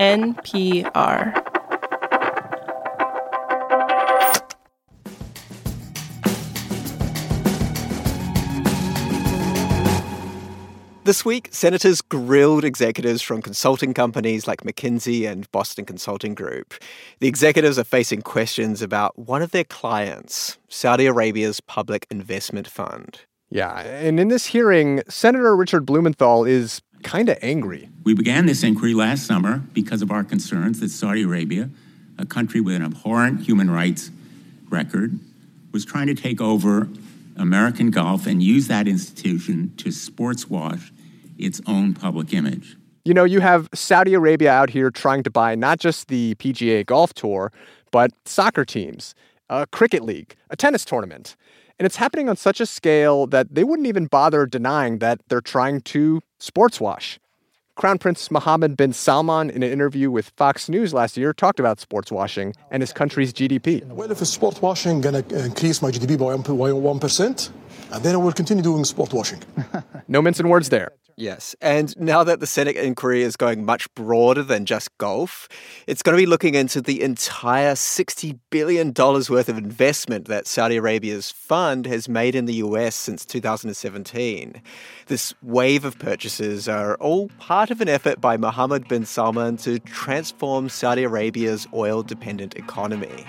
NPR. This week, senators grilled executives from consulting companies like McKinsey and Boston Consulting Group. The executives are facing questions about one of their clients, Saudi Arabia's Public Investment Fund. Yeah, and in this hearing, Senator Richard Blumenthal is kind of angry. We began this inquiry last summer because of our concerns that Saudi Arabia, a country with an abhorrent human rights record, was trying to take over American golf and use that institution to sports wash its own public image. You know, you have Saudi Arabia out here trying to buy not just the PGA Golf Tour, but soccer teams, a cricket league, a tennis tournament. And it's happening on such a scale that they wouldn't even bother denying that they're trying to sports wash. Crown Prince Mohammed bin Salman, in an interview with Fox News last year, talked about sports washing and his country's GDP. Well, if a sports washing going to increase my GDP by 1%, and then I will continue doing sport washing. no mincing words there. Yes. And now that the Senate inquiry is going much broader than just golf, it's going to be looking into the entire $60 billion worth of investment that Saudi Arabia's fund has made in the US since 2017. This wave of purchases are all part of an effort by Mohammed bin Salman to transform Saudi Arabia's oil dependent economy.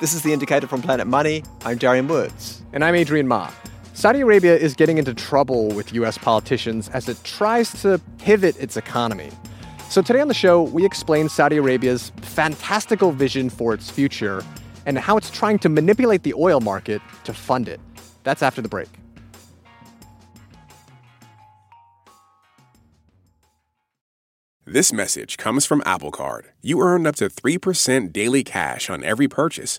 This is The Indicator from Planet Money. I'm Darian Woods. And I'm Adrian Ma. Saudi Arabia is getting into trouble with U.S. politicians as it tries to pivot its economy. So, today on the show, we explain Saudi Arabia's fantastical vision for its future and how it's trying to manipulate the oil market to fund it. That's after the break. This message comes from Apple Card. You earn up to 3% daily cash on every purchase.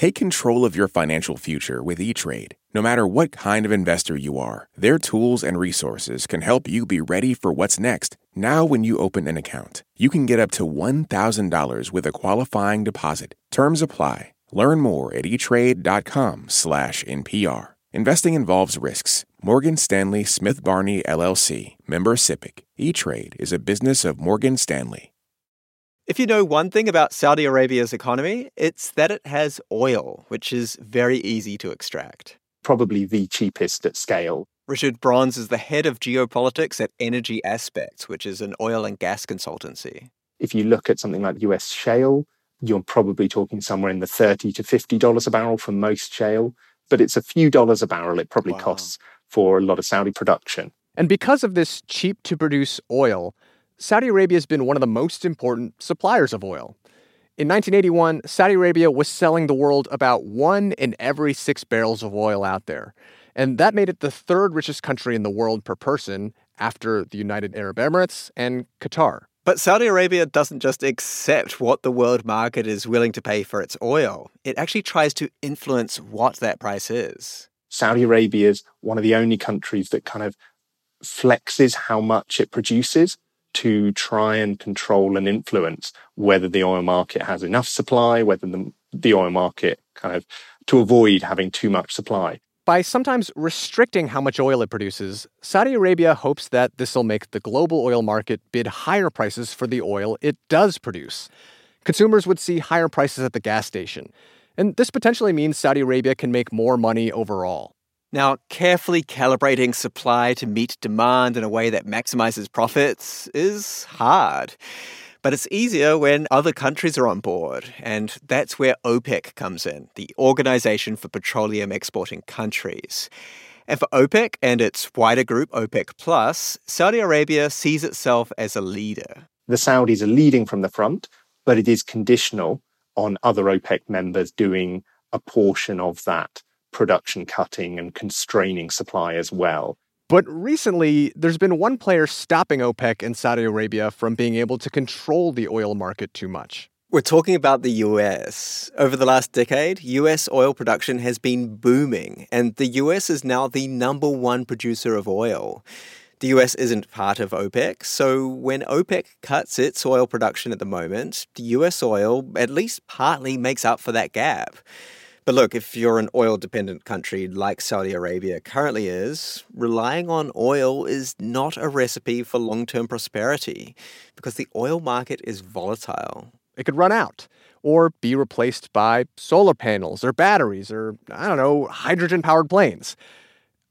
Take control of your financial future with E-Trade. No matter what kind of investor you are, their tools and resources can help you be ready for what's next. Now, when you open an account, you can get up to $1,000 with a qualifying deposit. Terms apply. Learn more at etrade.com/npr. Investing involves risks. Morgan Stanley Smith Barney LLC, member SIPC. E-Trade is a business of Morgan Stanley. If you know one thing about Saudi Arabia's economy, it's that it has oil, which is very easy to extract probably the cheapest at scale. Richard Bronze is the head of geopolitics at Energy Aspects, which is an oil and gas consultancy. If you look at something like US shale, you're probably talking somewhere in the 30 to $50 a barrel for most shale, but it's a few dollars a barrel it probably wow. costs for a lot of Saudi production. And because of this cheap to produce oil, Saudi Arabia has been one of the most important suppliers of oil. In 1981, Saudi Arabia was selling the world about one in every six barrels of oil out there. And that made it the third richest country in the world per person after the United Arab Emirates and Qatar. But Saudi Arabia doesn't just accept what the world market is willing to pay for its oil, it actually tries to influence what that price is. Saudi Arabia is one of the only countries that kind of flexes how much it produces to try and control and influence whether the oil market has enough supply, whether the, the oil market kind of to avoid having too much supply. By sometimes restricting how much oil it produces, Saudi Arabia hopes that this will make the global oil market bid higher prices for the oil it does produce. Consumers would see higher prices at the gas station. And this potentially means Saudi Arabia can make more money overall. Now, carefully calibrating supply to meet demand in a way that maximizes profits is hard. But it's easier when other countries are on board, and that's where OPEC comes in, the Organization for Petroleum Exporting Countries. And for OPEC and its wider group, OPEC Plus, Saudi Arabia sees itself as a leader. The Saudis are leading from the front, but it is conditional on other OPEC members doing a portion of that production cutting and constraining supply as well. But recently, there's been one player stopping OPEC and Saudi Arabia from being able to control the oil market too much. We're talking about the US. Over the last decade, US oil production has been booming, and the US is now the number one producer of oil. The US isn't part of OPEC, so when OPEC cuts its oil production at the moment, the US oil at least partly makes up for that gap. But look, if you're an oil dependent country like Saudi Arabia currently is, relying on oil is not a recipe for long term prosperity because the oil market is volatile. It could run out or be replaced by solar panels or batteries or, I don't know, hydrogen powered planes.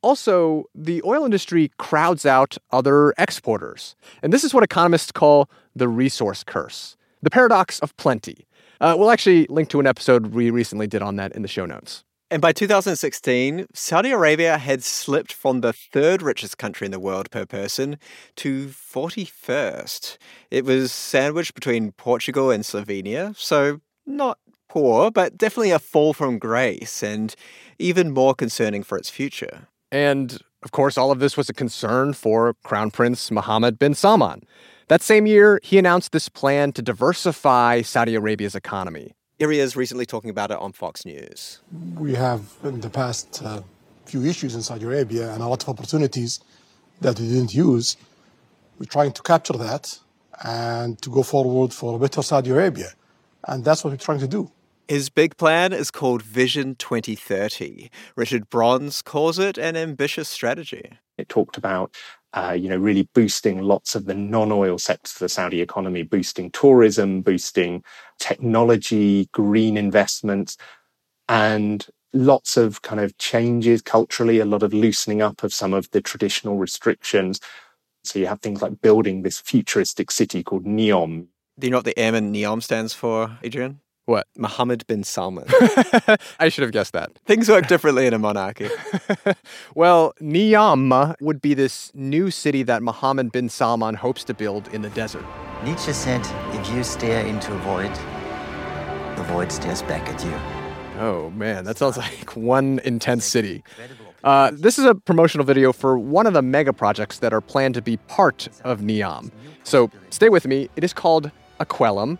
Also, the oil industry crowds out other exporters. And this is what economists call the resource curse, the paradox of plenty. Uh, we'll actually link to an episode we recently did on that in the show notes. And by 2016, Saudi Arabia had slipped from the third richest country in the world per person to 41st. It was sandwiched between Portugal and Slovenia, so not poor, but definitely a fall from grace and even more concerning for its future. And of course, all of this was a concern for Crown Prince Mohammed bin Salman. That same year, he announced this plan to diversify Saudi Arabia's economy. Here he is recently talking about it on Fox News. We have, in the past uh, few issues in Saudi Arabia and a lot of opportunities that we didn't use. We're trying to capture that and to go forward for a better Saudi Arabia. And that's what we're trying to do. His big plan is called Vision 2030. Richard Bronze calls it an ambitious strategy. It talked about uh, you know, really boosting lots of the non-oil sectors of the Saudi economy, boosting tourism, boosting technology, green investments, and lots of kind of changes culturally, a lot of loosening up of some of the traditional restrictions. So you have things like building this futuristic city called Neom. Do you know what the M in Neom stands for, Adrian? What? Mohammed bin Salman. I should have guessed that. Things work differently in a monarchy. well, Neom would be this new city that Mohammed bin Salman hopes to build in the desert. Nietzsche said, if you stare into a void, the void stares back at you. Oh, man, that sounds like one intense city. Uh, this is a promotional video for one of the mega projects that are planned to be part of Neom. So stay with me. It is called Aquellum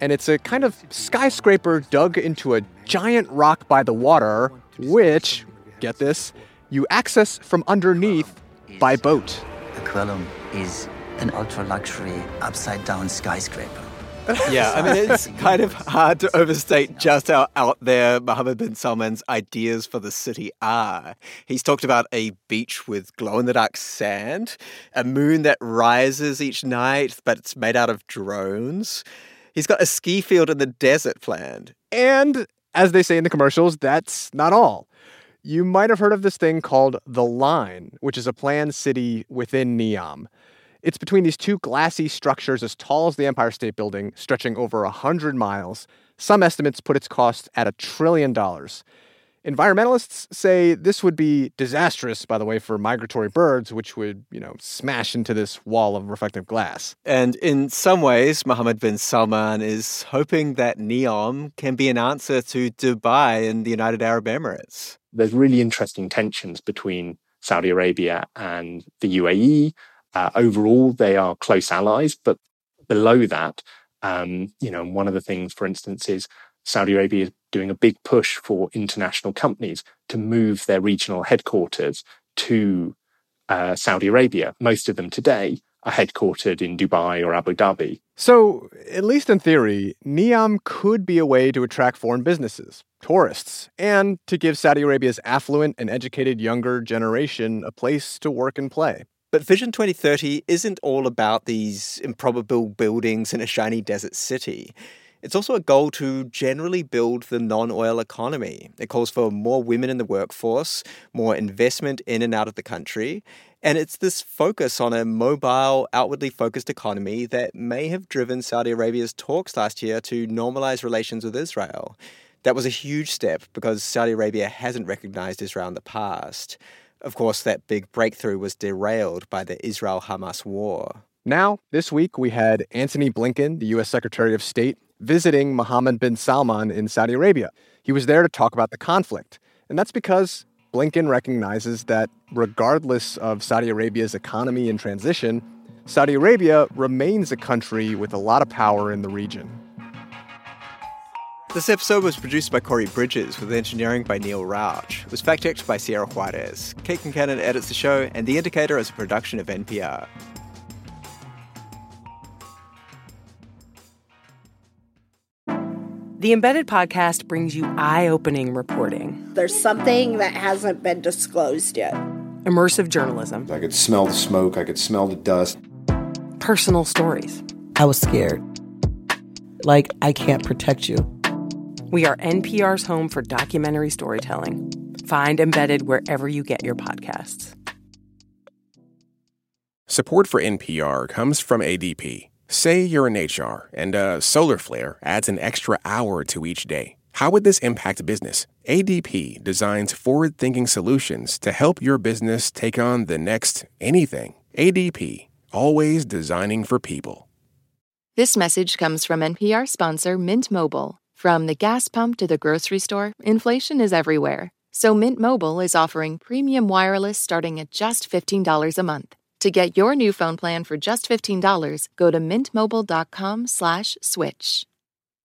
and it's a kind of skyscraper dug into a giant rock by the water, which, get this, you access from underneath by boat. Aquellum is an ultra luxury upside down skyscraper. yeah, I mean, it's kind of hard to overstate just how out there Mohammed bin Salman's ideas for the city are. He's talked about a beach with glow in the dark sand, a moon that rises each night, but it's made out of drones. He's got a ski field in the desert planned. And as they say in the commercials, that's not all. You might have heard of this thing called The Line, which is a planned city within Neom. It's between these two glassy structures as tall as the Empire State Building, stretching over 100 miles. Some estimates put its cost at a trillion dollars. Environmentalists say this would be disastrous, by the way, for migratory birds, which would, you know, smash into this wall of reflective glass. And in some ways, Mohammed bin Salman is hoping that Neom can be an answer to Dubai and the United Arab Emirates. There's really interesting tensions between Saudi Arabia and the UAE. Uh, overall, they are close allies, but below that, um, you know, one of the things, for instance, is Saudi Arabia is doing a big push for international companies to move their regional headquarters to uh, Saudi Arabia. Most of them today are headquartered in Dubai or Abu Dhabi. So, at least in theory, Neom could be a way to attract foreign businesses, tourists, and to give Saudi Arabia's affluent and educated younger generation a place to work and play. But Vision 2030 isn't all about these improbable buildings in a shiny desert city. It's also a goal to generally build the non oil economy. It calls for more women in the workforce, more investment in and out of the country, and it's this focus on a mobile, outwardly focused economy that may have driven Saudi Arabia's talks last year to normalize relations with Israel. That was a huge step because Saudi Arabia hasn't recognized Israel in the past. Of course, that big breakthrough was derailed by the Israel Hamas war. Now, this week, we had Antony Blinken, the U.S. Secretary of State, visiting Mohammed bin Salman in Saudi Arabia. He was there to talk about the conflict. And that's because Blinken recognizes that regardless of Saudi Arabia's economy and transition, Saudi Arabia remains a country with a lot of power in the region. This episode was produced by Corey Bridges with engineering by Neil Rauch. It was fact checked by Sierra Juarez. Kate Concannon edits the show, and The Indicator is a production of NPR. The Embedded podcast brings you eye opening reporting, There's something that hasn't been disclosed yet. immersive journalism, I could smell the smoke, I could smell the dust. personal stories. I was scared. Like, I can't protect you. We are NPR's home for documentary storytelling. Find Embedded wherever you get your podcasts. Support for NPR comes from ADP. Say you're in HR and a solar flare adds an extra hour to each day. How would this impact business? ADP designs forward thinking solutions to help your business take on the next anything. ADP, always designing for people. This message comes from NPR sponsor Mint Mobile. From the gas pump to the grocery store, inflation is everywhere. So Mint Mobile is offering premium wireless starting at just $15 a month. To get your new phone plan for just $15, go to mintmobile.com slash switch.